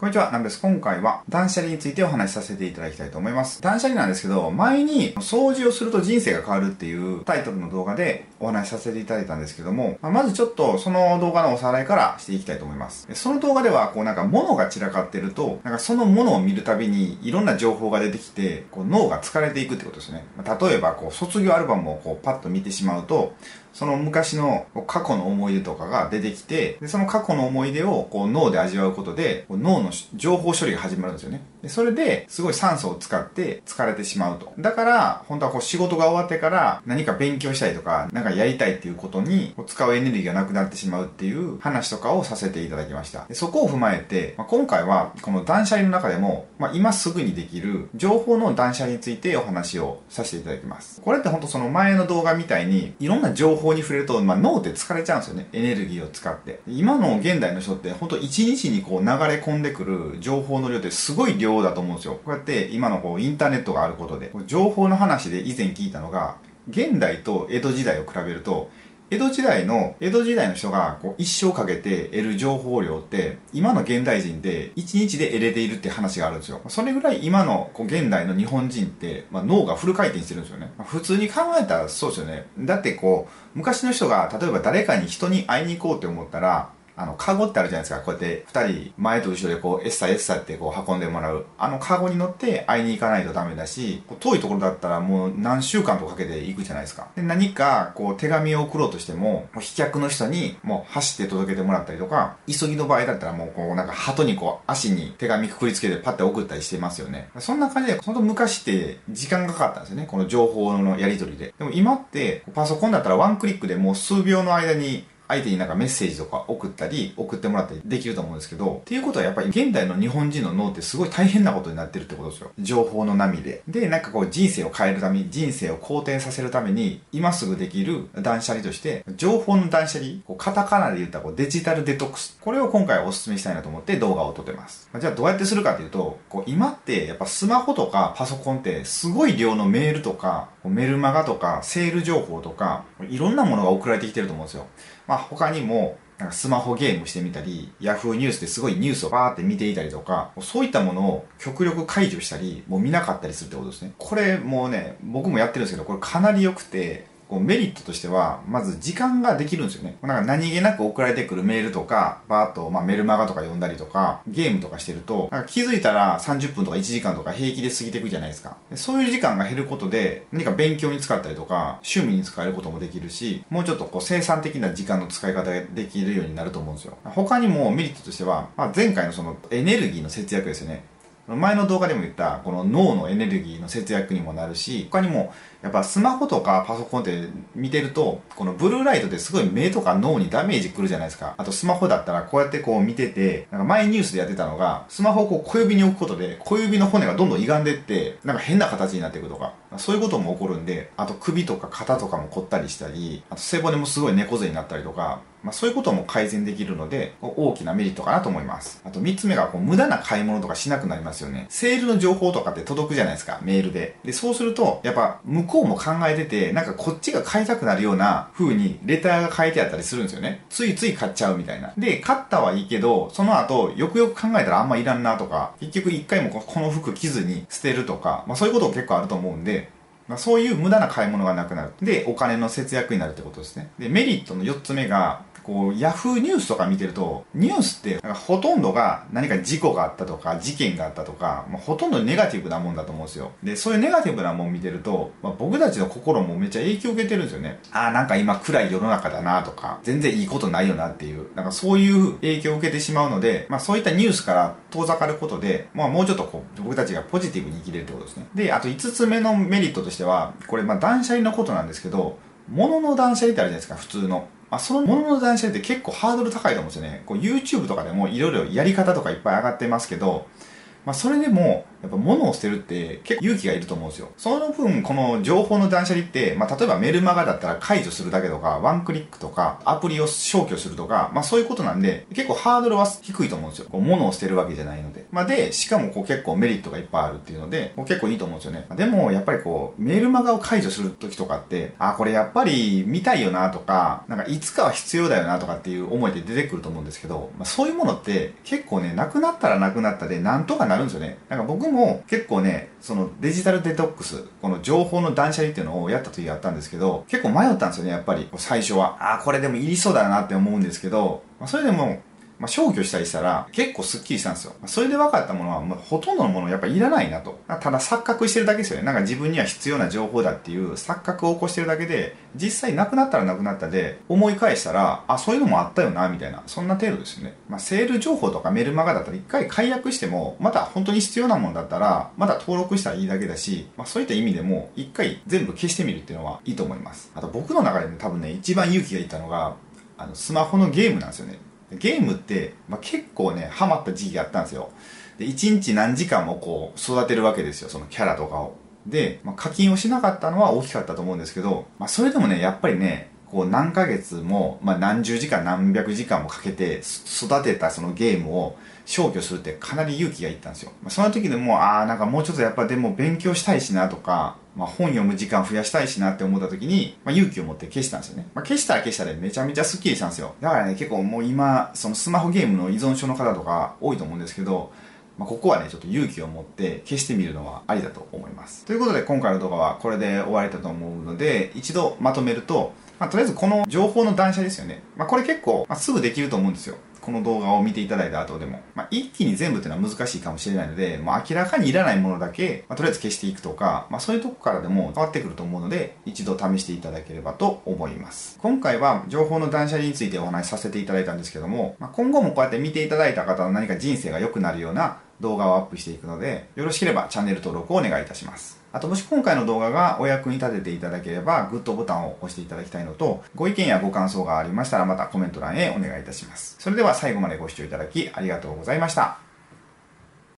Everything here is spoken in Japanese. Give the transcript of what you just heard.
こんにちは、なんです。今回は断捨離についてお話しさせていただきたいと思います。断捨離なんですけど、前に掃除をすると人生が変わるっていうタイトルの動画でお話しさせていただいたんですけども、まずちょっとその動画のおさらいからしていきたいと思います。その動画では、こうなんか物が散らかってると、なんかその物を見るたびにいろんな情報が出てきて、こう脳が疲れていくってことですね。例えば、こう卒業アルバムをこうパッと見てしまうと、その昔の過去の思い出とかが出てきて、でその過去の思い出をこう脳で味わうことで、脳の情報処理が始まるんですよね。でそれですごい酸素を使って疲れてしまうと。だから、本当はこう仕事が終わってから何か勉強したいとか、何かやりたいっていうことに使うエネルギーがなくなってしまうっていう話とかをさせていただきました。でそこを踏まえて、まあ、今回はこの断捨離の中でも、まあ、今すぐにできる情報の断捨離についてお話をさせていただきます。これって本当その前の動画みたいにいろんな情報に触れると、まあ、脳って疲れちゃうんですよね。エネルギーを使って。今の現代の人って本当一日にこう流れ込んでくる情報の量ってすごい量だと思うんですよ。こうやって今のこうインターネットがあることで、情報の話で以前聞いたのが、現代と江戸時代を比べると、江戸時代の、江戸時代の人がこう一生かけて得る情報量って、今の現代人で1日で得れているって話があるんですよ。それぐらい今のこう現代の日本人って、まあ、脳がフル回転してるんですよね。ま、普通に考えたらそうですよね。だってこう、昔の人が例えば誰かに人に会いに行こうって思ったら、あの、カゴってあるじゃないですか。こうやって二人前と後ろでこう、エッサエッサってこう運んでもらう。あのカゴに乗って会いに行かないとダメだし、遠いところだったらもう何週間とかけて行くじゃないですか。で、何かこう手紙を送ろうとしても、もう飛脚の人にもう走って届けてもらったりとか、急ぎの場合だったらもうこうなんか鳩にこう足に手紙くくりつけてパッて送ったりしてますよね。そんな感じで、本当昔って時間がかかったんですよね。この情報のやり取りで。でも今ってパソコンだったらワンクリックでもう数秒の間に相手になんかメッセージとか送ったり、送ってもらったりできると思うんですけど、っていうことはやっぱり現代の日本人の脳ってすごい大変なことになってるってことですよ。情報の波で。で、なんかこう人生を変えるために、人生を好転させるために、今すぐできる断捨離として、情報の断捨離、こうカタカナで言ったこうデジタルデトックス。これを今回お勧めしたいなと思って動画を撮ってます。じゃあどうやってするかっていうと、こう今ってやっぱスマホとかパソコンってすごい量のメールとか、メルマガとか、セール情報とか、いろんなものが送られてきてると思うんですよ。まあ他にも、なんかスマホゲームしてみたり、Yahoo ニュースですごいニュースをバーって見ていたりとか、そういったものを極力解除したり、もう見なかったりするってことですね。これもうね、僕もやってるんですけど、これかなり良くて、こうメリットとしては、まず時間ができるんですよね。なんか何気なく送られてくるメールとか、バーっと、まあ、メルマガとか読んだりとか、ゲームとかしてると、なんか気づいたら30分とか1時間とか平気で過ぎていくじゃないですか。そういう時間が減ることで、何か勉強に使ったりとか、趣味に使えることもできるし、もうちょっとこう生産的な時間の使い方ができるようになると思うんですよ。他にもメリットとしては、まあ、前回のそのエネルギーの節約ですよね。前の動画でも言ったこの脳のエネルギーの節約にもなるし他にもやっぱスマホとかパソコンって見てるとこのブルーライトですごい目とか脳にダメージくるじゃないですか。あとスマホだったらこうやってこう見ててなんか前ニュースでやってたのがスマホをこう小指に置くことで小指の骨がどんどん歪んでってなんか変な形になっていくとかそういうことも起こるんであと首とか肩とかも凝ったりしたりあと背骨もすごい猫背になったりとかまあ、そういうことも改善できるので、大きなメリットかなと思います。あと3つ目が、こう、無駄な買い物とかしなくなりますよね。セールの情報とかって届くじゃないですか、メールで。で、そうすると、やっぱ、向こうも考えてて、なんかこっちが買いたくなるような風に、レターが書いてあったりするんですよね。ついつい買っちゃうみたいな。で、買ったはいいけど、その後、よくよく考えたらあんまいらんなとか、結局一回もこの服着ずに捨てるとか、まあそういうこと結構あると思うんで、まあ、そういう無駄な買い物がなくなる。で、お金の節約になるってことですね。で、メリットの4つ目が、こう、ヤフーニュースとか見てると、ニュースって、ほとんどが何か事故があったとか、事件があったとか、まあ、ほとんどネガティブなもんだと思うんですよ。で、そういうネガティブなもん見てると、まあ、僕たちの心もめっちゃ影響を受けてるんですよね。ああ、なんか今暗い世の中だなとか、全然いいことないよなっていう、なんかそういう影響を受けてしまうので、まあそういったニュースから遠ざかることで、まあもうちょっとこう、僕たちがポジティブに生きれるってことですね。で、あと5つ目のメリットとしては、これまあ断捨離のことなんですけど、物の断捨離ってあるじゃないですか、普通の。まあ、その物のの断捨離って結構ハードル高いと思うんですよね。こう YouTube とかでもいろいろやり方とかいっぱい上がってますけど、まあ、それでもやっぱ物を捨てるって結構勇気がいると思うんですよ。その分、この情報の断捨離って、まあ、例えばメルマガだったら解除するだけとか、ワンクリックとか、アプリを消去するとか、まあ、そういうことなんで、結構ハードルは低いと思うんですよ。こう物を捨てるわけじゃないので。まあ、で、しかもこう結構メリットがいっぱいあるっていうので、こう結構いいと思うんですよね。でも、やっぱりこう、メルマガを解除する時とかって、あ、これやっぱり見たいよなとか、なんかいつかは必要だよなとかっていう思いで出てくると思うんですけど、まあ、そういうものって結構ね、なくなったらなくなったで、なんとかなるんですよね。なんか僕も結構ね、そのデジタルデトックス、この情報の断捨離っていうのをやった時やったんですけど、結構迷ったんですよね、やっぱり。最初は。ああ、これでもいりそうだなって思うんですけど、まあ、それでも、まあ、消去したりしたら結構スッキリしたんですよ。それで分かったものはもうほとんどのものやっぱいらないなと。ただ錯覚してるだけですよね。なんか自分には必要な情報だっていう錯覚を起こしてるだけで、実際なくなったらなくなったで思い返したら、あ、そういうのもあったよな、みたいな。そんな程度ですよね。まあ、セール情報とかメルマガだったら一回解約しても、また本当に必要なもんだったら、まだ登録したらいいだけだし、まあ、そういった意味でも一回全部消してみるっていうのはいいと思います。あと僕の中でね、多分ね、一番勇気がいったのが、あの、スマホのゲームなんですよね。ゲームって、まあ、結構ね、ハマった時期があったんですよ。で、1日何時間もこう、育てるわけですよ、そのキャラとかを。で、まあ、課金をしなかったのは大きかったと思うんですけど、まあ、それでもね、やっぱりね、こう何ヶ月も、まあ、何十時間何百時間もかけて育てたそのゲームを消去するってかなり勇気がいったんですよ。まあ、その時でもああなんかもうちょっとやっぱでも勉強したいしなとか、まあ、本読む時間増やしたいしなって思った時に、まあ、勇気を持って消したんですよね。まあ、消したら消したらめちゃめちゃスッキリしたんですよ。だからね結構もう今そのスマホゲームの依存症の方とか多いと思うんですけど、まあ、ここはね、ちょっと勇気を持って消してみるのはありだと思います。ということで今回の動画はこれで終わりだと思うので、一度まとめると、まあ、とりあえずこの情報の断捨ですよね。まあ、これ結構、まあ、すぐできると思うんですよ。この動画を見ていただいた後でも。まあ、一気に全部っていうのは難しいかもしれないので、もう、明らかにいらないものだけ、まあ、とりあえず消していくとか、まあ、そういうとこからでも変わってくると思うので、一度試していただければと思います。今回は情報の断捨離についてお話しさせていただいたんですけども、まあ、今後もこうやって見ていただいた方の何か人生が良くなるような動画をアップしていくので、よろしければチャンネル登録をお願いいたします。あともし今回の動画がお役に立てていただければ、グッドボタンを押していただきたいのと、ご意見やご感想がありましたらまたコメント欄へお願いいたします。それでは最後までご視聴いただきありがとうございました。